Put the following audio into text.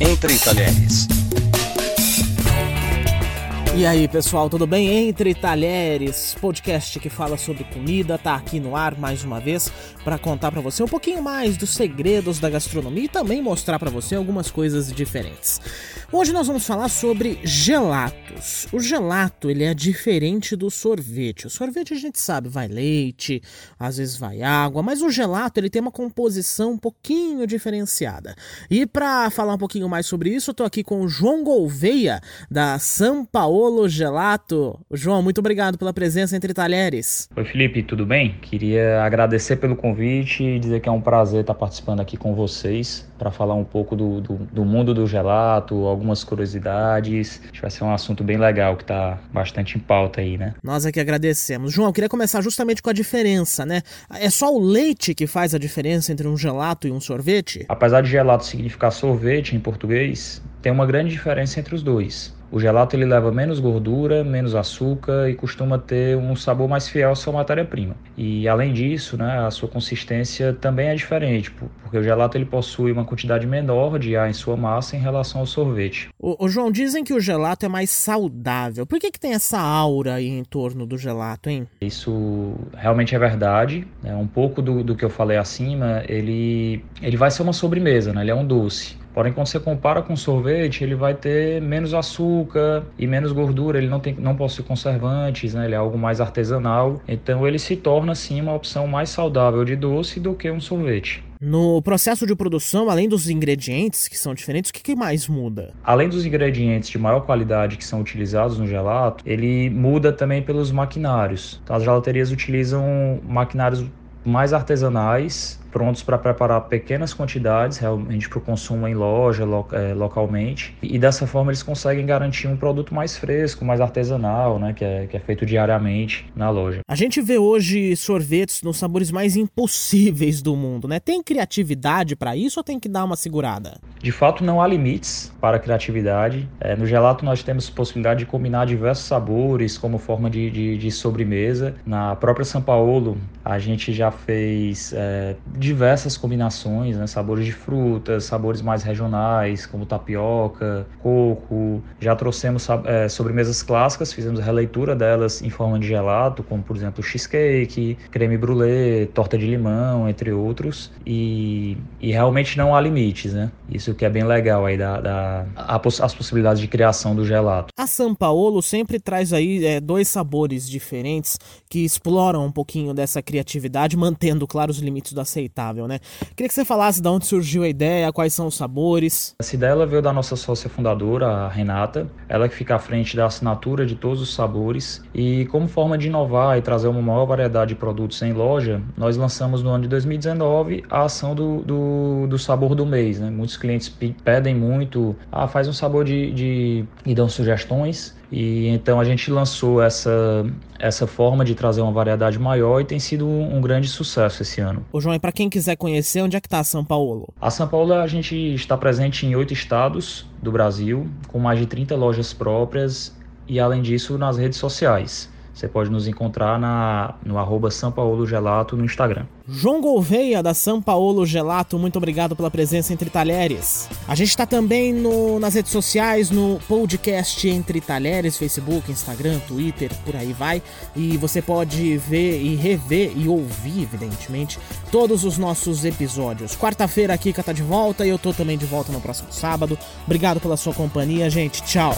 Entre Talheres. E aí, pessoal, tudo bem? Entre Talheres, podcast que fala sobre comida, tá aqui no ar mais uma vez para contar para você um pouquinho mais dos segredos da gastronomia e também mostrar para você algumas coisas diferentes. Hoje nós vamos falar sobre gelatos. O gelato, ele é diferente do sorvete. O sorvete a gente sabe, vai leite, às vezes vai água, mas o gelato, ele tem uma composição um pouquinho diferenciada. E para falar um pouquinho mais sobre isso, eu tô aqui com o João Gouveia da São Paulo Paolo Gelato. João, muito obrigado pela presença entre talheres. Oi, Felipe, tudo bem? Queria agradecer pelo convite e dizer que é um prazer estar participando aqui com vocês para falar um pouco do, do, do, mundo do gelato, algumas curiosidades. Acho que vai ser um assunto bem legal que está bastante em pauta aí, né? Nós é que agradecemos. João, eu queria começar justamente com a diferença, né? É só o leite que faz a diferença entre um gelato e um sorvete? Apesar de gelato significar sorvete em português, tem uma grande diferença entre os dois. O gelato ele leva menos gordura, menos açúcar e costuma ter um sabor mais fiel à sua matéria-prima. E além disso, né, a sua consistência também é diferente, porque o gelato ele possui uma quantidade menor de ar em sua massa em relação ao sorvete. O, o João, dizem que o gelato é mais saudável. Por que, que tem essa aura aí em torno do gelato, hein? Isso realmente é verdade. Né? Um pouco do, do que eu falei acima, ele, ele vai ser uma sobremesa, né? ele é um doce. Porém, quando você compara com sorvete, ele vai ter menos açúcar e menos gordura, ele não, tem, não possui conservantes, né? ele é algo mais artesanal. Então, ele se torna, sim, uma opção mais saudável de doce do que um sorvete. No processo de produção, além dos ingredientes que são diferentes, o que, que, mais muda? Além dos ingredientes de maior qualidade que são utilizados no gelato, ele muda também pelos maquinários. Então, as gelaterias utilizam maquinários mais artesanais prontos para preparar pequenas quantidades, realmente para o consumo em loja, lo, é, localmente. E dessa forma eles conseguem garantir um produto mais fresco, mais artesanal, né, que é, que é feito diariamente na loja. A gente vê hoje sorvetes nos sabores mais impossíveis do mundo, né? Tem criatividade para isso ou tem que dar uma segurada? De fato, não há limites para a criatividade. É, no gelato nós temos possibilidade de combinar diversos sabores como forma de, de, de sobremesa. Na própria São Paulo, a gente já fez é, diversas combinações, né? sabores de frutas, sabores mais regionais, como tapioca, coco. Já trouxemos é, sobremesas clássicas, fizemos a releitura delas em forma de gelato, como por exemplo cheesecake, creme brulee, torta de limão, entre outros. E, e realmente não há limites, né? Isso que é bem legal aí da, da as possibilidades de criação do gelato. A São Paulo sempre traz aí é, dois sabores diferentes que exploram um pouquinho dessa criatividade, mantendo, claro, os limites do aceitável aceitável, né? Queria que você falasse de onde surgiu a ideia, quais são os sabores. Essa ideia ela veio da nossa sócia fundadora, a Renata, ela que fica à frente da assinatura de todos os sabores e como forma de inovar e trazer uma maior variedade de produtos em loja, nós lançamos no ano de 2019 a ação do, do, do sabor do mês, né? Muitos clientes pedem muito, ah, faz um sabor de, de... e dão sugestões e então a gente lançou essa, essa forma de trazer uma variedade maior e tem sido um grande sucesso esse ano. Ô João, e para quem quiser conhecer, onde é que está a São Paulo? A São Paulo a gente está presente em oito estados do Brasil, com mais de 30 lojas próprias e além disso nas redes sociais. Você pode nos encontrar na, no arroba São Paulo Gelato no Instagram. João Gouveia, da São Paulo Gelato, muito obrigado pela presença entre talheres. A gente está também no, nas redes sociais, no podcast Entre Talheres, Facebook, Instagram, Twitter, por aí vai. E você pode ver e rever e ouvir, evidentemente, todos os nossos episódios. Quarta-feira a Kika tá de volta e eu tô também de volta no próximo sábado. Obrigado pela sua companhia, gente. Tchau.